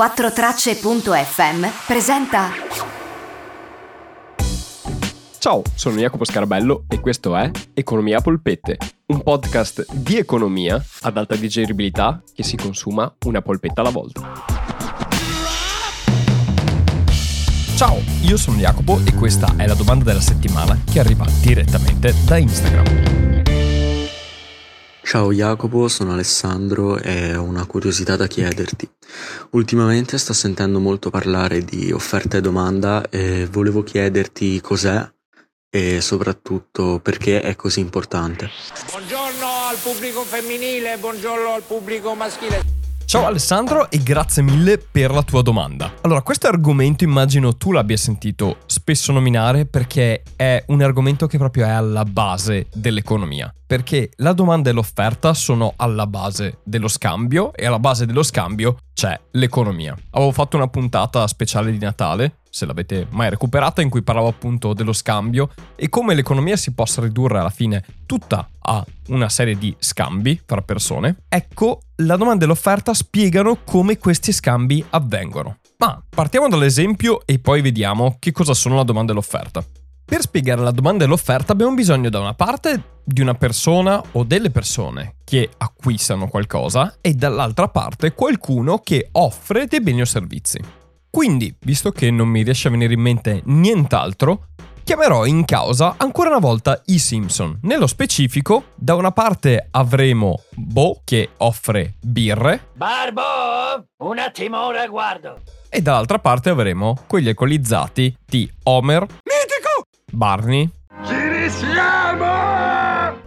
4tracce.fm presenta Ciao, sono Jacopo Scarabello e questo è Economia a polpette, un podcast di economia ad alta digeribilità che si consuma una polpetta alla volta. Ciao, io sono Jacopo e questa è la domanda della settimana che arriva direttamente da Instagram. Ciao Jacopo, sono Alessandro e ho una curiosità da chiederti. Ultimamente sto sentendo molto parlare di offerta e domanda e volevo chiederti cos'è e soprattutto perché è così importante. Buongiorno al pubblico femminile, buongiorno al pubblico maschile. Ciao Alessandro e grazie mille per la tua domanda. Allora, questo argomento immagino tu l'abbia sentito spesso nominare perché è un argomento che proprio è alla base dell'economia. Perché la domanda e l'offerta sono alla base dello scambio e alla base dello scambio c'è l'economia. Avevo fatto una puntata speciale di Natale se l'avete mai recuperata, in cui parlavo appunto dello scambio e come l'economia si possa ridurre alla fine tutta a una serie di scambi tra persone. Ecco, la domanda e l'offerta spiegano come questi scambi avvengono. Ma partiamo dall'esempio e poi vediamo che cosa sono la domanda e l'offerta. Per spiegare la domanda e l'offerta abbiamo bisogno da una parte di una persona o delle persone che acquistano qualcosa e dall'altra parte qualcuno che offre dei beni o servizi. Quindi, visto che non mi riesce a venire in mente nient'altro, chiamerò in causa ancora una volta i Simpson. Nello specifico, da una parte avremo Bo che offre birre. Barbo, un attimo ora guardo. E dall'altra parte avremo quegli alcolizzati di Homer, Barney, Ci risiamo!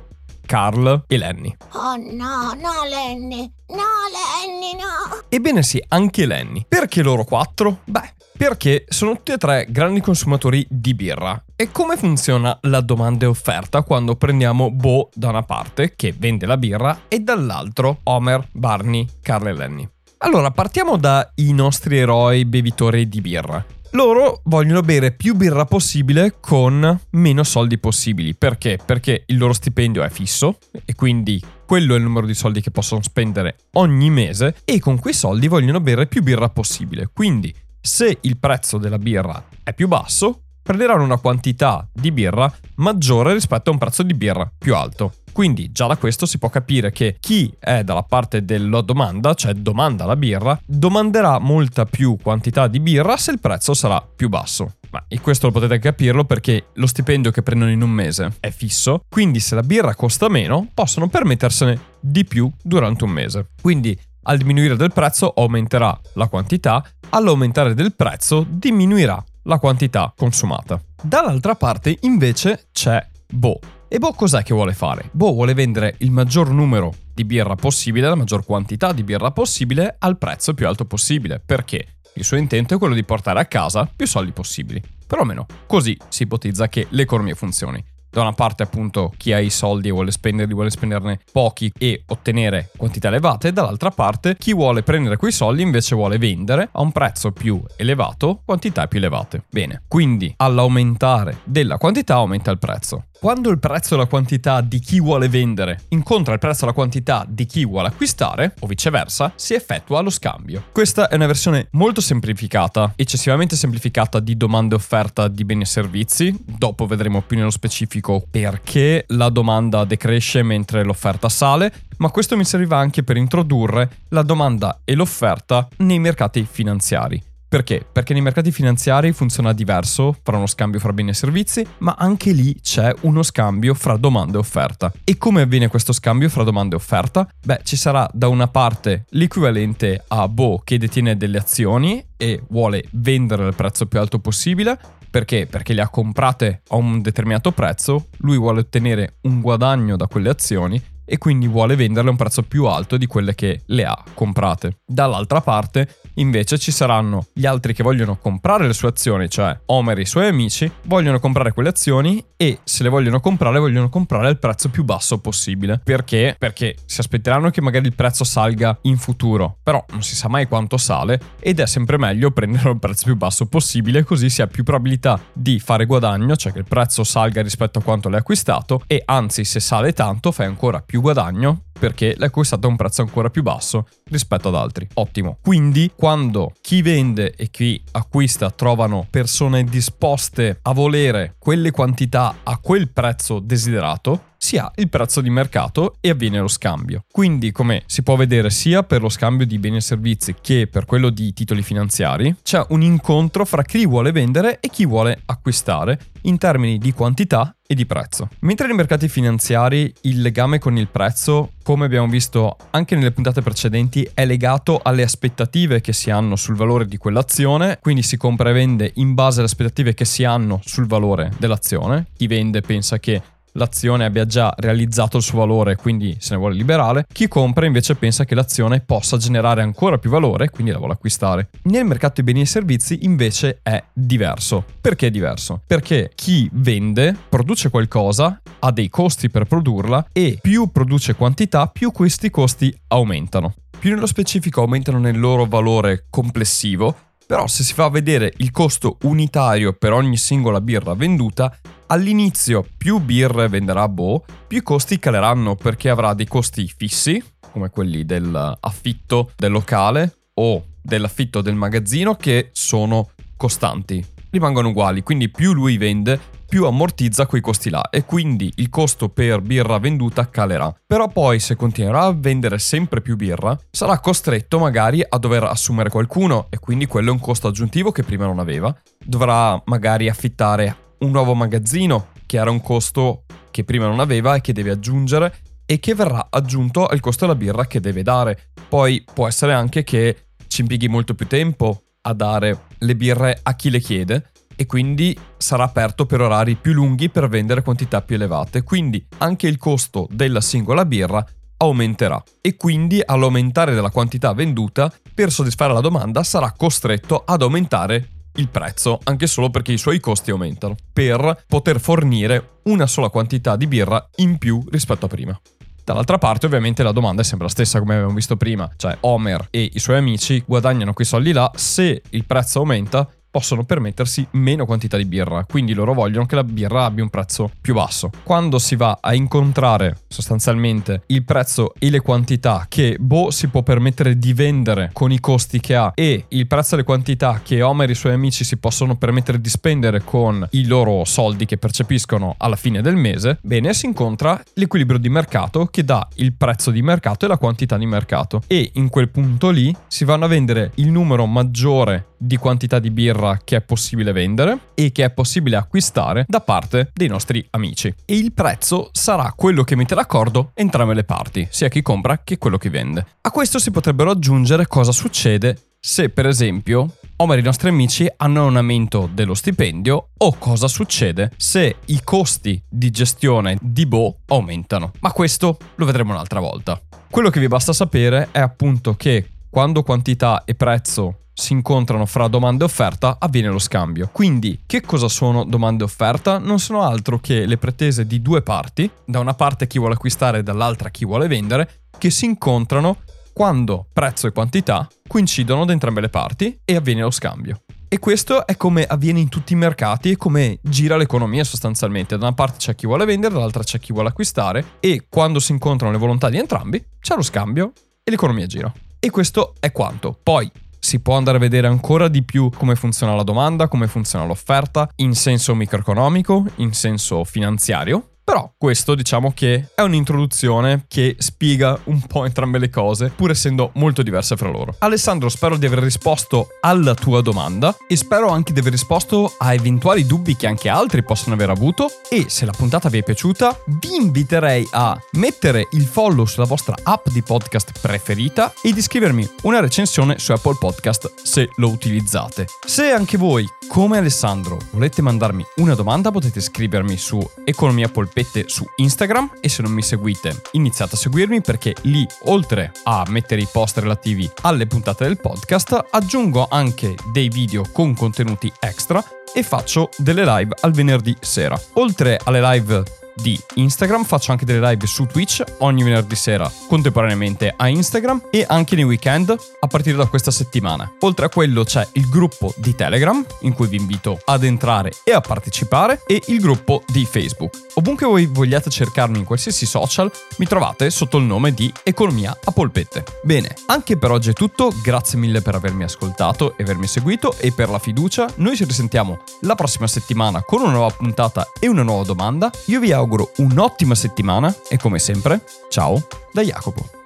Carl e Lenny. Oh no, no Lenny, no Lenny, no. Ebbene sì, anche Lenny. Perché loro quattro? Beh, perché sono tutti e tre grandi consumatori di birra. E come funziona la domanda e offerta quando prendiamo Bo da una parte, che vende la birra, e dall'altro Homer, Barney, Carl e Lenny? Allora, partiamo dai nostri eroi bevitori di birra. Loro vogliono bere più birra possibile con meno soldi possibili. Perché? Perché il loro stipendio è fisso e quindi quello è il numero di soldi che possono spendere ogni mese e con quei soldi vogliono bere più birra possibile. Quindi se il prezzo della birra è più basso, prenderanno una quantità di birra maggiore rispetto a un prezzo di birra più alto. Quindi già da questo si può capire che chi è dalla parte della domanda, cioè domanda la birra, domanderà molta più quantità di birra se il prezzo sarà più basso. Ma e questo lo potete capirlo perché lo stipendio che prendono in un mese è fisso, quindi se la birra costa meno, possono permettersene di più durante un mese. Quindi al diminuire del prezzo aumenterà la quantità, all'aumentare del prezzo diminuirà la quantità consumata. Dall'altra parte invece c'è Bo. E Bo cos'è che vuole fare? Bo vuole vendere il maggior numero di birra possibile, la maggior quantità di birra possibile al prezzo più alto possibile. Perché? Il suo intento è quello di portare a casa più soldi possibili. Perlomeno così si ipotizza che l'economia funzioni da una parte appunto chi ha i soldi e vuole spenderli, vuole spenderne pochi e ottenere quantità elevate, dall'altra parte chi vuole prendere quei soldi invece vuole vendere a un prezzo più elevato quantità più elevate. Bene, quindi all'aumentare della quantità aumenta il prezzo. Quando il prezzo e la quantità di chi vuole vendere incontra il prezzo e la quantità di chi vuole acquistare, o viceversa, si effettua lo scambio. Questa è una versione molto semplificata, eccessivamente semplificata di domanda e offerta di beni e servizi. Dopo vedremo più nello specifico perché la domanda decresce mentre l'offerta sale, ma questo mi serviva anche per introdurre la domanda e l'offerta nei mercati finanziari. Perché? Perché nei mercati finanziari funziona diverso fra uno scambio fra beni e servizi, ma anche lì c'è uno scambio fra domanda e offerta. E come avviene questo scambio fra domanda e offerta? Beh, ci sarà da una parte l'equivalente a Bo che detiene delle azioni e vuole vendere al prezzo più alto possibile, perché? Perché le ha comprate a un determinato prezzo, lui vuole ottenere un guadagno da quelle azioni e quindi vuole venderle a un prezzo più alto di quelle che le ha comprate. Dall'altra parte invece ci saranno gli altri che vogliono comprare le sue azioni, cioè Homer e i suoi amici vogliono comprare quelle azioni e se le vogliono comprare vogliono comprare al prezzo più basso possibile. Perché? Perché si aspetteranno che magari il prezzo salga in futuro, però non si sa mai quanto sale ed è sempre meglio prendere al prezzo più basso possibile così si ha più probabilità di fare guadagno, cioè che il prezzo salga rispetto a quanto l'hai acquistato e anzi se sale tanto fai ancora più guadagno perché l'hai acquistato a un prezzo ancora più basso rispetto ad altri. Ottimo. Quindi quando chi vende e chi acquista trovano persone disposte a volere quelle quantità a quel prezzo desiderato, si ha il prezzo di mercato e avviene lo scambio. Quindi, come si può vedere sia per lo scambio di beni e servizi che per quello di titoli finanziari, c'è un incontro fra chi vuole vendere e chi vuole acquistare in termini di quantità e di prezzo. Mentre nei mercati finanziari il legame con il prezzo, come abbiamo visto anche nelle puntate precedenti, è legato alle aspettative che si hanno sul valore di quell'azione, quindi si compra e vende in base alle aspettative che si hanno sul valore dell'azione. Chi vende pensa che l'azione abbia già realizzato il suo valore, quindi se ne vuole liberare. Chi compra invece pensa che l'azione possa generare ancora più valore, quindi la vuole acquistare. Nel mercato dei beni e servizi invece è diverso. Perché è diverso? Perché chi vende produce qualcosa, ha dei costi per produrla e più produce quantità, più questi costi aumentano. Più nello specifico aumentano nel loro valore complessivo, però se si fa vedere il costo unitario per ogni singola birra venduta, all'inizio più birre venderà Bo, più i costi caleranno perché avrà dei costi fissi, come quelli dell'affitto del locale o dell'affitto del magazzino, che sono costanti, rimangono uguali, quindi più lui vende, più ammortizza quei costi là e quindi il costo per birra venduta calerà. Però poi se continuerà a vendere sempre più birra, sarà costretto magari a dover assumere qualcuno e quindi quello è un costo aggiuntivo che prima non aveva. Dovrà magari affittare un nuovo magazzino, che era un costo che prima non aveva e che deve aggiungere e che verrà aggiunto al costo della birra che deve dare. Poi può essere anche che ci impieghi molto più tempo a dare le birre a chi le chiede e quindi sarà aperto per orari più lunghi per vendere quantità più elevate. Quindi anche il costo della singola birra aumenterà e quindi all'aumentare della quantità venduta per soddisfare la domanda sarà costretto ad aumentare il prezzo, anche solo perché i suoi costi aumentano, per poter fornire una sola quantità di birra in più rispetto a prima. Dall'altra parte ovviamente la domanda è sempre la stessa come abbiamo visto prima, cioè Homer e i suoi amici guadagnano quei soldi là, se il prezzo aumenta possono permettersi meno quantità di birra, quindi loro vogliono che la birra abbia un prezzo più basso. Quando si va a incontrare sostanzialmente il prezzo e le quantità che Bo si può permettere di vendere con i costi che ha e il prezzo e le quantità che Homer e i suoi amici si possono permettere di spendere con i loro soldi che percepiscono alla fine del mese, bene, si incontra l'equilibrio di mercato che dà il prezzo di mercato e la quantità di mercato e in quel punto lì si vanno a vendere il numero maggiore di quantità di birra che è possibile vendere e che è possibile acquistare da parte dei nostri amici. E il prezzo sarà quello che mette d'accordo entrambe le parti, sia chi compra che quello che vende. A questo si potrebbero aggiungere cosa succede se per esempio Homer e i nostri amici hanno un aumento dello stipendio o cosa succede se i costi di gestione di Bo aumentano. Ma questo lo vedremo un'altra volta. Quello che vi basta sapere è appunto che quando quantità e prezzo si incontrano fra domanda e offerta, avviene lo scambio. Quindi, che cosa sono domanda e offerta? Non sono altro che le pretese di due parti, da una parte chi vuole acquistare e dall'altra chi vuole vendere, che si incontrano quando prezzo e quantità coincidono da entrambe le parti e avviene lo scambio. E questo è come avviene in tutti i mercati e come gira l'economia sostanzialmente. Da una parte c'è chi vuole vendere, dall'altra c'è chi vuole acquistare e quando si incontrano le volontà di entrambi c'è lo scambio e l'economia gira. E questo è quanto. Poi si può andare a vedere ancora di più come funziona la domanda, come funziona l'offerta, in senso microeconomico, in senso finanziario, però questo diciamo che è un'introduzione che spiega un po' entrambe le cose, pur essendo molto diverse fra loro. Alessandro, spero di aver risposto alla tua domanda e spero anche di aver risposto a eventuali dubbi che anche altri possono aver avuto e se la puntata vi è piaciuta vi inviterei a mettere il follow sulla vostra app di podcast preferita e di scrivermi una recensione su Apple Podcast se lo utilizzate. Se anche voi come Alessandro volete mandarmi una domanda potete scrivermi su Economia Polpette su Instagram e se non mi seguite iniziate a seguirmi perché lì oltre a mettere i post relativi alle puntate del podcast aggiungo anche dei video con contenuti extra e faccio delle live al venerdì sera. Oltre alle live di Instagram, faccio anche delle live su Twitch ogni venerdì sera contemporaneamente a Instagram e anche nei weekend a partire da questa settimana. Oltre a quello c'è il gruppo di Telegram in cui vi invito ad entrare e a partecipare e il gruppo di Facebook. Ovunque voi vogliate cercarmi in qualsiasi social, mi trovate sotto il nome di Economia a Polpette. Bene, anche per oggi è tutto, grazie mille per avermi ascoltato e avermi seguito e per la fiducia. Noi ci risentiamo la prossima settimana con una nuova puntata e una nuova domanda. Io vi auguro un'ottima settimana e come sempre, ciao da Jacopo.